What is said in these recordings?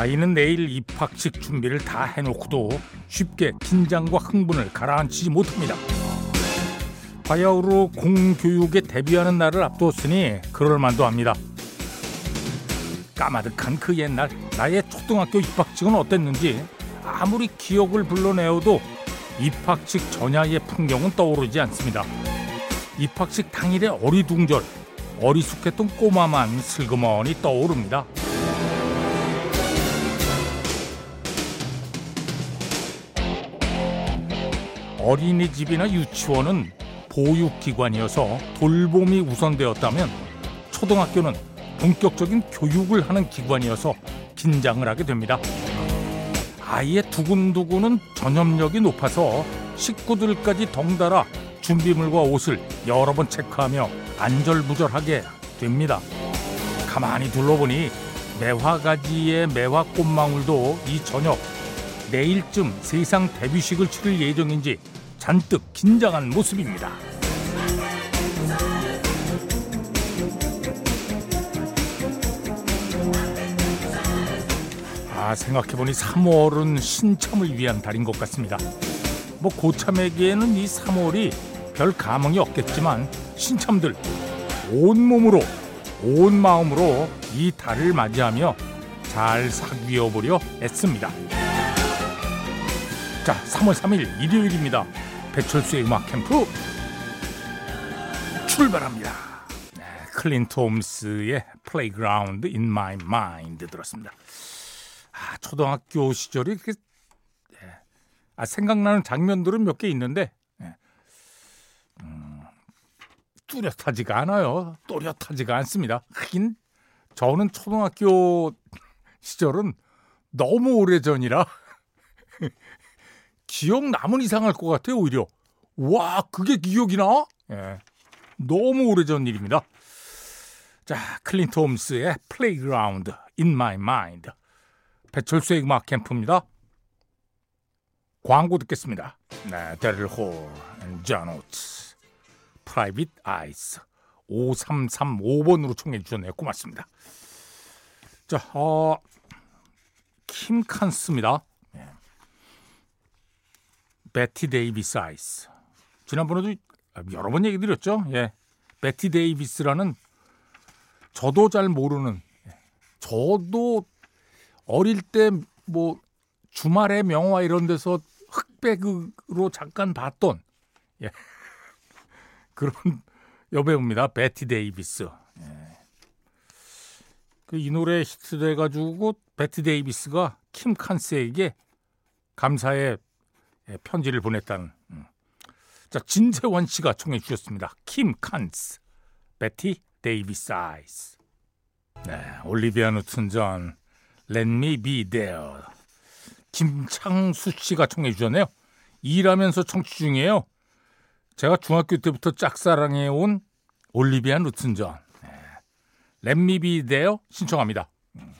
아이는 내일 입학식 준비를 다 해놓고도 쉽게 긴장과 흥분을 가라앉히지 못합니다. 바야흐로 공교육에 데뷔하는 날을 앞두었으니 그럴만도 합니다. 까마득한 그 옛날 나의 초등학교 입학식은 어땠는지 아무리 기억을 불러내어도 입학식 전야의 풍경은 떠오르지 않습니다. 입학식 당일의 어리둥절, 어리숙했던 꼬마만 슬그머니 떠오릅니다. 어린이집이나 유치원은 보육기관이어서 돌봄이 우선되었다면 초등학교는 본격적인 교육을 하는 기관이어서 긴장을 하게 됩니다. 아이의 두근두근은 전염력이 높아서 식구들까지 덩달아 준비물과 옷을 여러 번 체크하며 안절부절하게 됩니다. 가만히 둘러보니 매화가지의 매화 꽃망울도 이 저녁 내일쯤 세상 데뷔식을 치를 예정인지 잔뜩 긴장한 모습입니다. 아, 생각해보니 3월은 신참을 위한 달인 것 같습니다. 뭐 고참에게는 이 3월이 별 감흥이 없겠지만 신참들 온몸으로 온 마음으로 이 달을 맞이하며 잘 사귀어 보려 애씁니다. 자, 3월 3일 일요일입니다. 배철수의 음악 캠프 출발합니다. 네, 클린트 홈스의 Playground in My Mind 들었습니다. 아, 초등학교 시절이 그 예. 아, 생각나는 장면들은 몇 개 있는데 예. 음, 뚜렷하지가 않아요. 또렷하지가 않습니다. 하긴 저는 초등학교 시절은 너무 오래 전이라 기억 남은 이상할 것 같아요. 오히려 와 그게 기억이 나? 예. 너무 오래 전 일입니다. 자 클린트 홈스의 Playground in My Mind 배철수의 음악 캠프입니다. 광고 듣겠습니다. 네, 데릴 홀, 존 오츠, Private Eyes 5335번으로 청해 주셨네요. 고맙습니다. 자, 어, 킴 칸스입니다. 네. Bette Davis Eyes. 지난번에도 여러 번 얘기 드렸죠. 예. 베티 데이비스라는 저도 잘 모르는 예. 저도 어릴 때 뭐 주말에 명화 이런 데서 흑백으로 잠깐 봤던 예. 그런 여배우입니다. 베티 데이비스. 예. 그이 노래 히트돼 가지고 베티 데이비스가 킴 칸스에게 감사의 예, 편지를 보냈다는. 음. 자 진세원 씨가 청해 주셨습니다. 킴 칸스, Bette Davis Eyes. 네, 올리비아 누튼 존 Let me be there. 김창수 씨가 청해 주셨네요. 일하면서 청취 중이에요. 제가 중학교 때부터 짝사랑해 온 올리비아 누튼 존. 네. Let me be there 신청합니다. 음.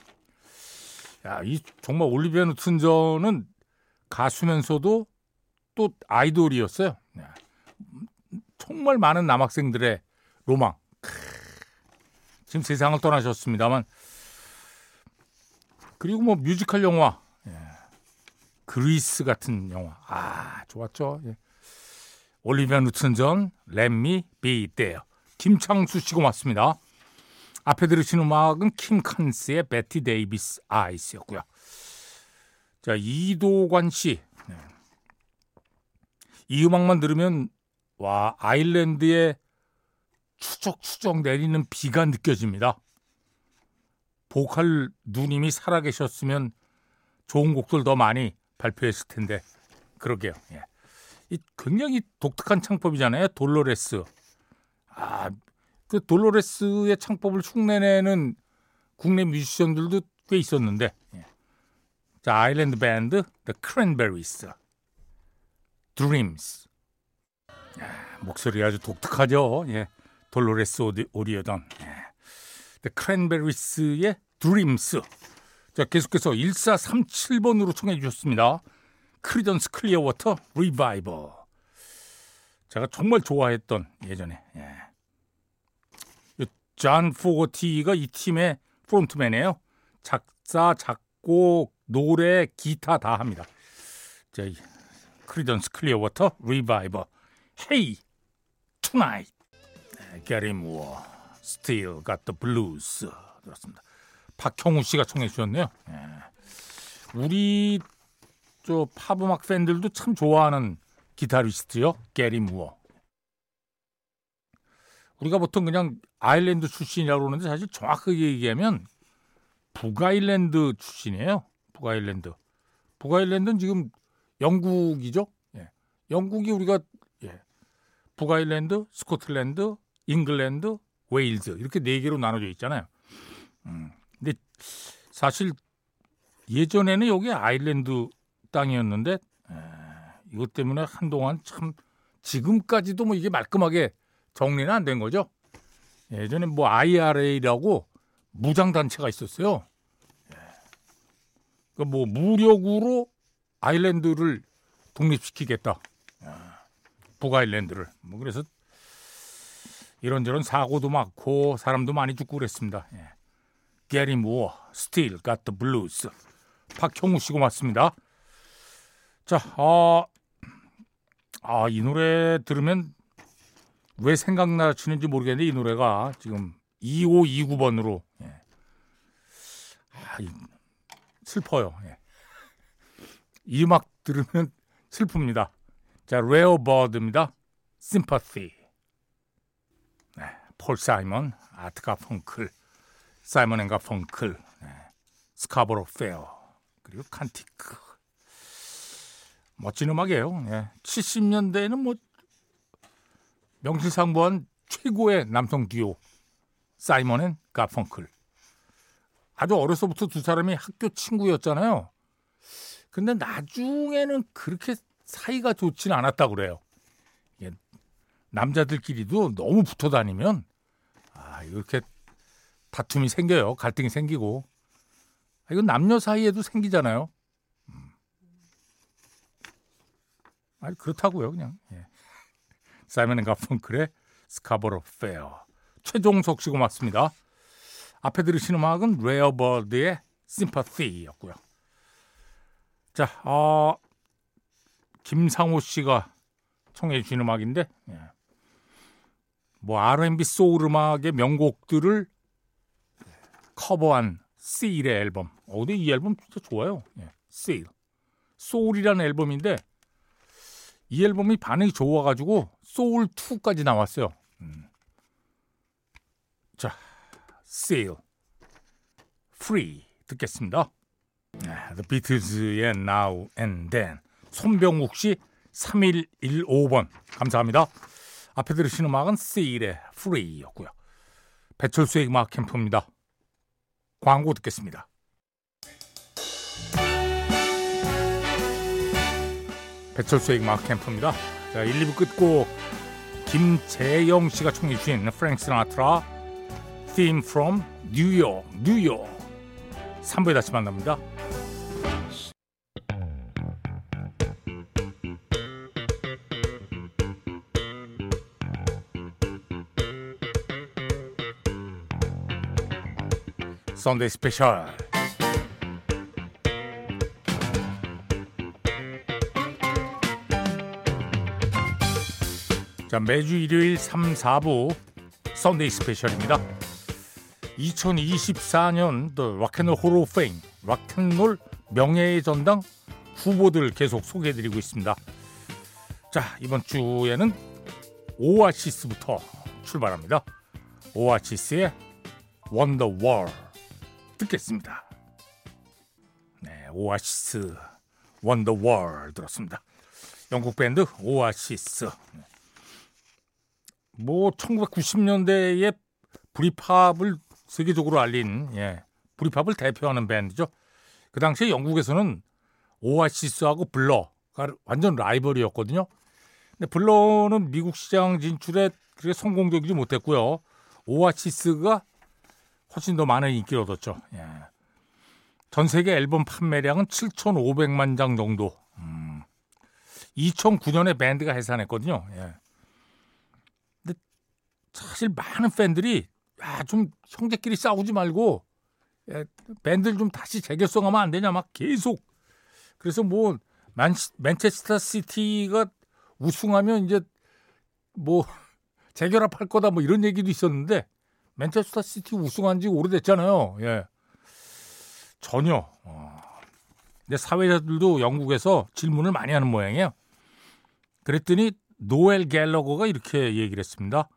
야, 이 정말 올리비아 누튼 존은 가수면서도 또 아이돌이었어요. 네. 정말 많은 남학생들의 로망. 지금 세상을 떠나셨습니다만 그리고 뭐 뮤지컬 영화, 예. 그리스 같은 영화, 아 좋았죠. 예. 올리비아 누튼 존, Let Me Be There. 김창수 씨 고맙습니다. 앞에 들으신 음악은 킴 칸스의 Bette Davis Eyes였고요. 자 이도관 씨, 네. 이 음악만 들으면 와 아일랜드에 추적추적 내리는 비가 느껴집니다. 보컬 누님이 살아계셨으면 좋은 곡들 더 많이 발표했을 텐데 그러게요. 예. 이 굉장히 독특한 창법이잖아요. 돌로레스. 아, 그 돌로레스의 창법을 흉내내는 국내 뮤지션들도 꽤 있었는데. 예. 자, 아일랜드 밴드 The Cranberries. Dreams. 야, 목소리 아주 독특하죠. 예. 돌로레스 오디, 오리어던. 예. Cranberries의 Dreams. 자, 계속해서 1437번으로 청해 주셨습니다. 크리던스 클리어워터 리바이벌. 제가 정말 좋아했던 예전에. 예. 존 포거티가 이 팀의 frontman이에요. 작사, 작, 작곡, 노래, 기타 다 합니다. 자, 크리던스 클리어워터 리바이벌 Hey Tonight 게리 무어 Got the Blues 들었습니다. 박형우 씨가 청해 주셨네요. 예. 우리 저 팝음악 팬들도 참 좋아하는 기타리스트요. 게리 무어. 우리가 보통 그냥 아일랜드 출신이라고 그러는데 사실 정확하게 얘기하면 북아일랜드 출신이에요. 북아일랜드. 북아일랜드는 지금 영국이죠. 예. 영국이 우리가 예. 북아일랜드, 스코틀랜드, 잉글랜드, 웨일즈 이렇게 네 개로 나눠져 있잖아요. 음. 근데 사실 예전에는 여기 아일랜드 땅이었는데 에, 이것 때문에 한동안 참 지금까지도 뭐 이게 말끔하게 정리는 안 된 거죠. 예전에 뭐 IRA라고 무장 단체가 있었어요. 예. 그러니까 뭐 무력으로 아일랜드를 독립시키겠다. 북아일랜드를. 뭐 그래서 이런저런 사고도 많고 사람도 많이 죽고 그랬습니다. 예. 게리 무어, Got the Blues. 박형우 씨고 맞습니다. 자, 아, 아, 이 노래 들으면 왜 생각나시는지 모르겠는데 이 노래가 지금 2529번으로 예. 아, 슬퍼요. 예. 이 음악 들으면 슬픕니다. 자, 레어 버드입니다. Sympathy. 네, 폴 사이먼, 아트 가펑클, 사이먼 앤 가펑클, 네, Scarborough Fair, 그리고 Canticle. 멋진 음악이에요. 예. 70년대에는 뭐 명실상부한 최고의 남성 듀오 사이먼 앤 가펑클. 아주 어려서부터 두 사람이 학교 친구였잖아요. 근데 나중에는 그렇게 사이가 좋지는 않았다고 그래요. 남자들끼리도 너무 붙어 다니면 아, 이렇게 다툼이 생겨요. 갈등이 생기고. 아, 이건 남녀 사이에도 생기잖아요. 음. 아니 그렇다고요, 그냥. 예. 사이먼 앤 가펑클의 Scarborough Fair. 최종석 씨 고맙습니다. 앞에 들으신 음악은 레어버드의 Sympathy였고요. 자, 어, 김상호 씨가 청해 주신 음악인데 예. 뭐 R&B 소울 음악의 명곡들을 커버한 씰의 앨범. 어, 근데 이 앨범 진짜 좋아요. 예. 씰. Soul이라는 앨범인데 이 앨범이 반응이 좋아가지고 소울 2까지 나왔어요. 음. 자, 씰, Free 듣겠습니다. The Beatles의 Now and Then. 손병욱 씨 3115번. 감사합니다. 앞에 들으신 음악은 씰의 Free였고요. 배철수의 음악 캠프입니다. 광고 듣겠습니다. 배철수의 음악 캠프입니다. 자, 1, 2부 끝곡 김재영 씨가 청해 주신 프랭크 시나트라 Theme from New York, New York 3부에 다시 만납니다. Sunday Special 자 매주 일요일 3, 4부 Sunday Special입니다 2024년 The Rock and Roll Hall of Fame 락앤롤 명예의 전당 후보들 계속 소개해드리고 있습니다. 자 이번 주에는 오아시스부터 출발합니다. 오아시스의 Wonderwall 듣겠습니다. 네, 오아시스 원더월 들었습니다. 영국 밴드 오아시스. 뭐 1990년대에 브리팝을 세계적으로 알린 예, 브리팝을 대표하는 밴드죠. 그 당시에 영국에서는 오아시스하고 블러가 완전 라이벌이었거든요. 근데 블러는 미국 시장 진출에 그렇게 성공적이지 못했고요. 오아시스가 훨씬 더 많은 인기를 얻었죠. 예. 전 세계 앨범 판매량은 7,500만 장 정도. 음. 2009년에 밴드가 해산했거든요. 예. 근데 사실 많은 팬들이 야, 좀 형제끼리 싸우지 말고 밴드를 좀 다시 재결성하면 안 되냐 막 계속 그래서 뭐 맨, 맨체스터 시티가 우승하면 이제 뭐 재결합할 거다 뭐 이런 얘기도 있었는데 맨체스터 시티 우승한 지 오래됐잖아요. 예. 전혀. 어. 근데 사회자들도 영국에서 질문을 많이 하는 모양이에요. 그랬더니 노엘 갤러거가 이렇게 얘기를 했습니다.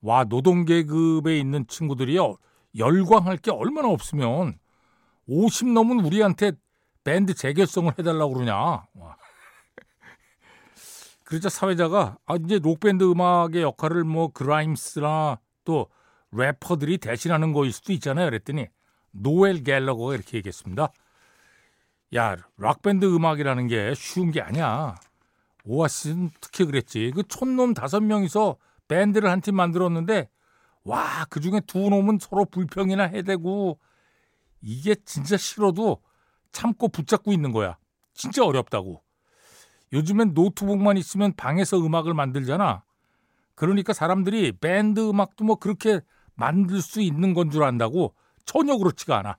와, 노동계급에 있는 친구들이 열광할 게 얼마나 없으면 50 넘은 우리한테 밴드 재결성을 해달라고 그러냐. 와. 그러자 사회자가 아 이제 록밴드 음악의 역할을 뭐 그라임스나 또 래퍼들이 대신하는 거일 수도 있잖아요. 그랬더니 노엘 갤러거가 이렇게 얘기했습니다. 야, 락밴드 음악이라는 게 쉬운 게 아니야. 오아시스는 특히 그랬지. 그 촌놈 다섯 명이서 밴드를 한 팀 만들었는데 와, 그 중에 두 놈은 서로 불평이나 해대고 이게 진짜 싫어도 참고 붙잡고 있는 거야. 진짜 어렵다고. 요즘엔 노트북만 있으면 방에서 음악을 만들잖아. 그러니까 사람들이 밴드 음악도 뭐 그렇게 만들 수 있는 건 줄 안다고 전혀 그렇지가 않아.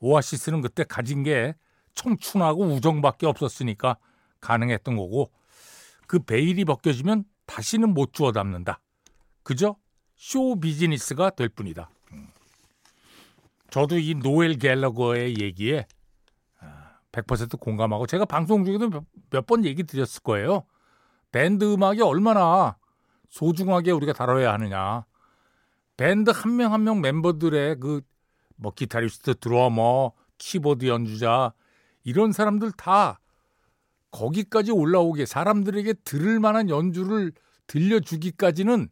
오아시스는 그때 가진 게 청춘하고 우정밖에 없었으니까 가능했던 거고 그 베일이 벗겨지면 다시는 못 주워 담는다. 그저 쇼 비즈니스가 될 뿐이다. 음. 저도 이 노엘 갤러거의 얘기에 100% 공감하고 제가 방송 중에도 몇 번 얘기 드렸을 거예요. 밴드 음악이 얼마나 소중하게 우리가 다뤄야 하느냐. 밴드 한명 한 명 멤버들의 그 뭐 기타리스트, 드러머, 키보드 연주자 이런 사람들 다 거기까지 올라오게 사람들에게 들을 만한 연주를 들려주기까지는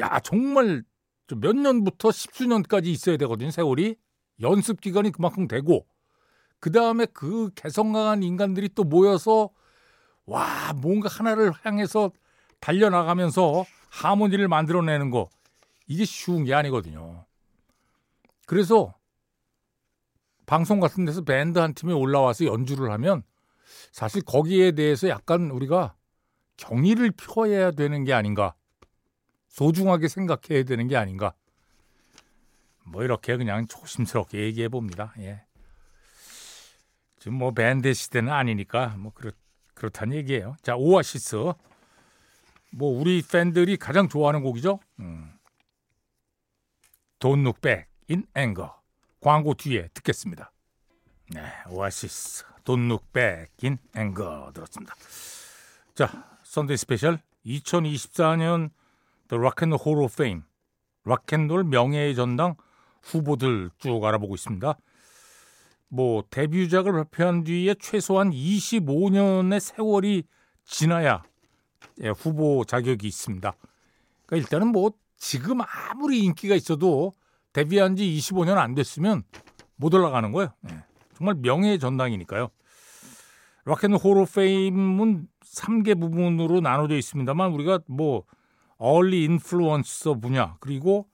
야 정말 몇 년부터 십수년까지 있어야 되거든요 세월이. 연습 기간이 그만큼 되고. 그 다음에 그 개성 강한 인간들이 또 모여서 와 뭔가 하나를 향해서 달려나가면서 하모니를 만들어내는 거 이게 쉬운 게 아니거든요. 그래서 방송 같은 데서 밴드 한 팀이 올라와서 연주를 하면 사실 거기에 대해서 약간 우리가 경의를 표해야 되는 게 아닌가. 소중하게 생각해야 되는 게 아닌가. 뭐 이렇게 그냥 조심스럽게 얘기해 봅니다. 예. 지금 뭐 밴드 시대는 아니니까 뭐 그렇 그렇다는 얘기예요. 자 오아시스 뭐 우리 팬들이 가장 좋아하는 곡이죠. 음. Don't Look Back in Anger 광고 뒤에 듣겠습니다. 네, 오아시스 Don't Look Back in Anger 들었습니다. 자, Sunday Special 2024년 The Rock and Roll Hall of Fame 락앤롤 명예의 전당 후보들 쭉 알아보고 있습니다. 뭐 데뷔작을 발표한 뒤에 최소한 25년의 세월이 지나야 예, 후보 자격이 있습니다. 그러니까 일단은 뭐 지금 아무리 인기가 있어도 데뷔한 지 25년 안 됐으면 못 올라가는 거예요. 예, 정말 명예의 전당이니까요. 락앤홀 페임은 3개 부분으로 나눠져 있습니다만 우리가 뭐 Early Influencer 분야 그리고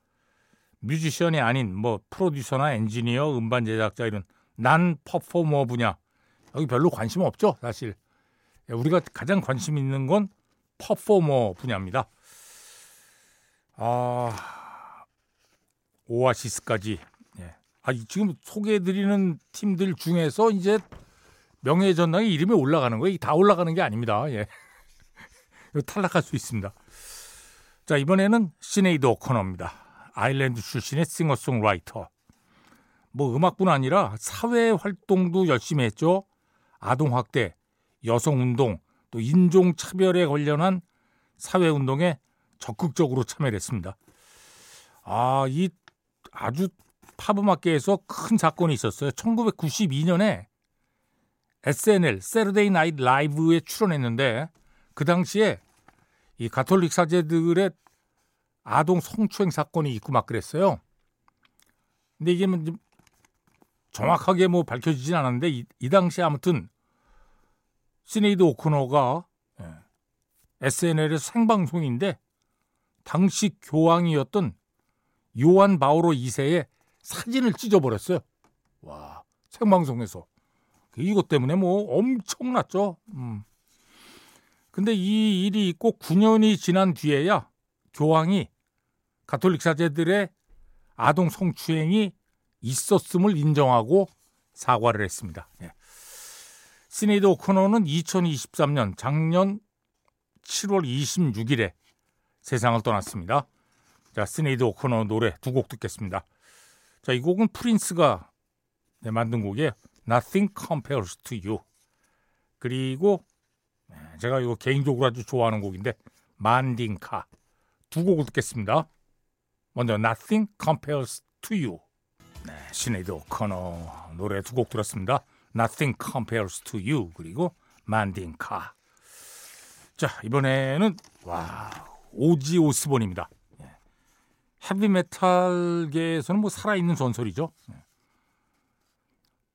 뮤지션이 아닌 뭐 프로듀서나 엔지니어, 음반 제작자 이런 Non-Performer 분야 여기 별로 관심 없죠 사실 예, 우리가 가장 관심 있는 건 퍼포머 분야입니다. 아 오아시스까지 예. 아 지금 소개해드리는 팀들 중에서 이제 명예 전당에 이름이 올라가는 거예요. 다 올라가는 게 아닙니다. 예. 탈락할 수 있습니다. 자 이번에는 시네이드 오커너입니다. 아일랜드 출신의 싱어송라이터. 뭐 음악뿐 아니라 사회 활동도 열심히 했죠. 아동 학대, 여성 운동, 또 인종 차별에 관련한 사회 운동에 적극적으로 참여를 했습니다. 아, 이 아주 팝음악계에서 큰 사건이 있었어요. 1992년에 SNL 세르데이 나이트 라이브에 출연했는데 그 당시에 이 가톨릭 사제들의 아동 성추행 사건이 있고 막 그랬어요. 근데 이게 뭐 정확하게 뭐 밝혀지진 않았는데 이, 이 당시에 아무튼 시네이드 오코너가 예, SNL의 생방송인데 당시 교황이었던 요한 바오로 2세의 사진을 찢어버렸어요. 와 생방송에서 이것 때문에 뭐 엄청났죠. 음. 근데 이 일이 있고 9년이 지난 뒤에야 교황이 가톨릭 사제들의 아동 성추행이 있었음을 인정하고 사과를 했습니다. 예. 시네이드 오코너는 2023년 작년 7월 26일에 세상을 떠났습니다. 자, 시네이드 오코너 노래 두 곡 듣겠습니다. 자, 이 곡은 프린스가 네, 만든 곡이에요. Nothing Compares to You. 그리고 네, 제가 이거 개인적으로 아주 좋아하는 곡인데 만딩카 두 곡을 듣겠습니다. 먼저 Nothing Compares to You. 네, 시네이드 오코너 노래 두 곡 들었습니다. Nothing Compares to You 그리고 만딩카. 자 이번에는 와 오지 오스본입니다. 예. 헤비메탈계에서는 뭐 살아있는 전설이죠. 예.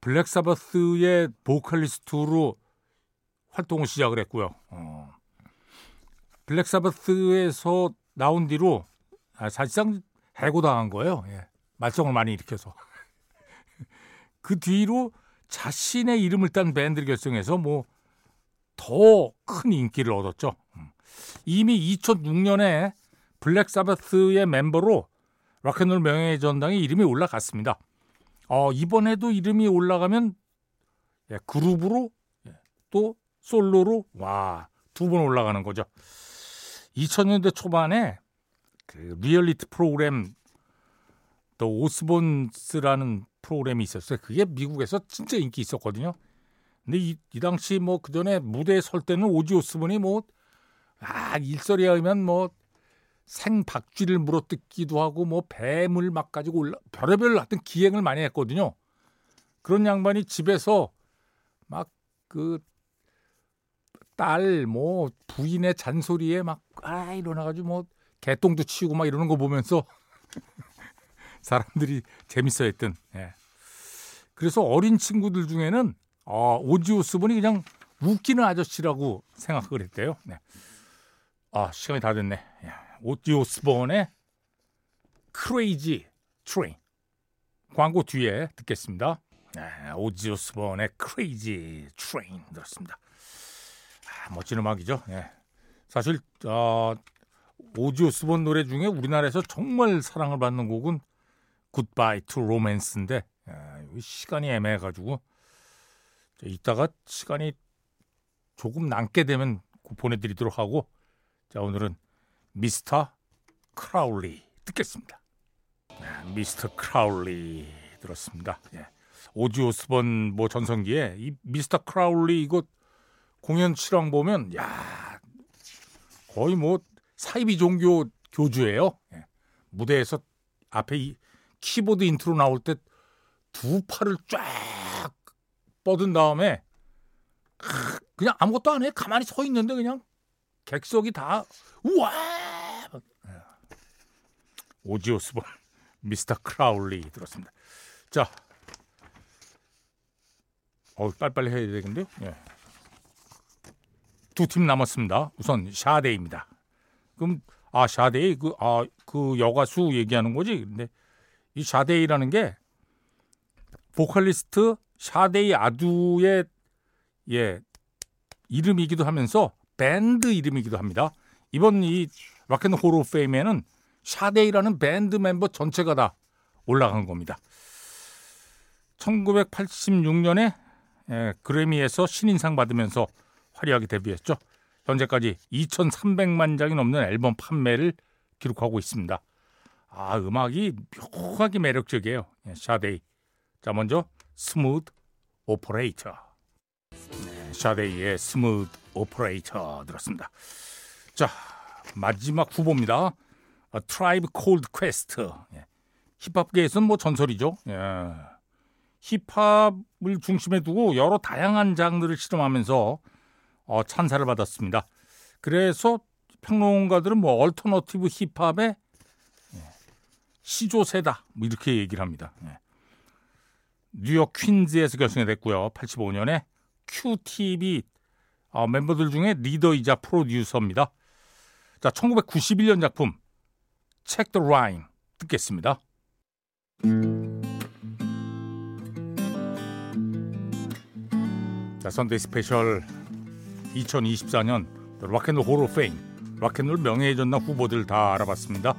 블랙사바스의 보컬리스트로 활동을 시작을 했고요. 어. 블랙사바스에서 나온 뒤로 아, 사실상 해고당한 거예요. 예. 말썽을 많이 일으켜서. 그 뒤로 자신의 이름을 딴 밴드를 결성해서 뭐 더 큰 인기를 얻었죠. 음. 이미 2006년에 블랙 사바스의 멤버로 락앤롤 명예의 전당에 이름이 올라갔습니다. 어, 이번에도 이름이 올라가면 예, 그룹으로 예, 또 솔로로 와 두 번 올라가는 거죠. 2000년대 초반에 그 리얼리티 프로그램 또 오스본스라는 프로그램이 있었어요. 그게 미국에서 진짜 인기 있었거든요. 근데 이, 이 당시 뭐 그 전에 무대에 설 때는 오지 오스본이 뭐, 아, 일설에 의하면 뭐 생박쥐를 물어뜯기도 하고 뭐 뱀을 막 가지고 올라, 별의별 하여튼 기행을 많이 했거든요. 그런 양반이 집에서 막 그 딸 뭐 부인의 잔소리에 막 아 일어나 가지고 뭐 개똥도 치우고 막 이러는 거 보면서 사람들이 재밌어 했던. 예. 그래서 어린 친구들 중에는 어, 오지오스본이 그냥 웃기는 아저씨라고 생각을 했대요. 네. 아 시간이 다 됐네. 예. 오지오스본의 Crazy Train 광고 뒤에 듣겠습니다. 네, 오지 오스본의 Crazy Train 들었습니다. 아, 멋진 음악이죠. 예. 사실 어, 오지 오스본 노래 중에 우리나라에서 정말 사랑을 받는 곡은 Goodbye to Romance인데 시간이 애매해가지고 이따가 시간이 조금 남게 되면 보내드리도록 하고 자 오늘은 Mr. Crowley 듣겠습니다. 네, Mr. Crowley 들었습니다. 예. 오지 오스본 뭐 전성기에 이 Mr. Crowley 이거 공연 실황 보면 야 거의 뭐 사이비 종교 교주예요. 예. 무대에서 앞에 이 키보드 인트로 나올 때 두 팔을 쫙 뻗은 다음에 그냥 아무것도 안 해. 가만히 서 있는데 그냥 객석이 다 우와 오지 오스본 Mr. Crowley 들었습니다. 자, 어 빨리빨리 해야 되겠는데요. 예. 두팀 남았습니다. 우선 샤데이입니다. 그럼 아 샤데이 그 아 그 아, 그 여가수 얘기하는 거지. 근데 이 샤데이라는 게 보컬리스트 샤데이 아두의 예 이름이기도 하면서 밴드 이름이기도 합니다. 이번 이 락앤홀 오브 페임에는 샤데이라는 밴드 멤버 전체가 다 올라간 겁니다. 1986년에 예, 그래미에서 신인상 받으면서 화려하게 데뷔했죠. 현재까지 2,300만 장이 넘는 앨범 판매를 기록하고 있습니다. 아, 음악이 묘하게 매력적이에요. 예, 샤데이. 자, 먼저 Smooth Operator. 네, 샤데이의 Smooth Operator 들었습니다. 자, 마지막 후보입니다. 트라이브 콜드 퀘스트. 힙합계에서는 뭐 전설이죠. 예. 힙합을 중심에 두고 여러 다양한 장르를 실험하면서 어, 찬사를 받았습니다. 그래서 평론가들은 뭐 alternative 힙합의 시조새다 뭐 이렇게 얘기를 합니다. 예. 뉴욕 퀸즈에서 결성됐고요. 85년에 Q-Tip이 어, 멤버들 중에 리더이자 프로듀서입니다. 자, 1991년 작품 Check the Rhyme 듣겠습니다. 자, Sunday Special 2024년 Rock and Roll Hall of Fame 락앤롤 명예의 전당 후보들 다 알아봤습니다.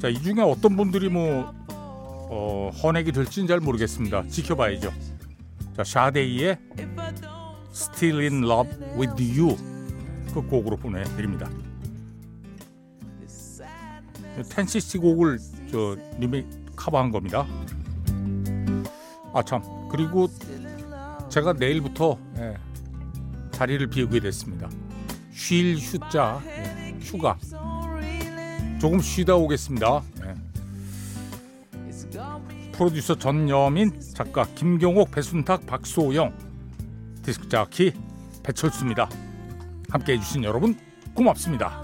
자, 이 중에 어떤 분들이 뭐 어, 헌액이 될지는 잘 모르겠습니다. 지켜봐야죠. 자, 샤데이의 Still in Love with You 그 곡으로 보내드립니다. 텐시시 곡을 저 님이 커버한 겁니다. 아 참 그리고 제가 내일부터 예, 자리를 비우게 됐습니다. 쉴 휴자 예, 휴가 조금 쉬다 오겠습니다. 예. 프로듀서 전여민, 작가 김경옥, 배순탁, 박소영, 디스크 자키 배철수입니다. 함께 해 주신 여러분 고맙습니다.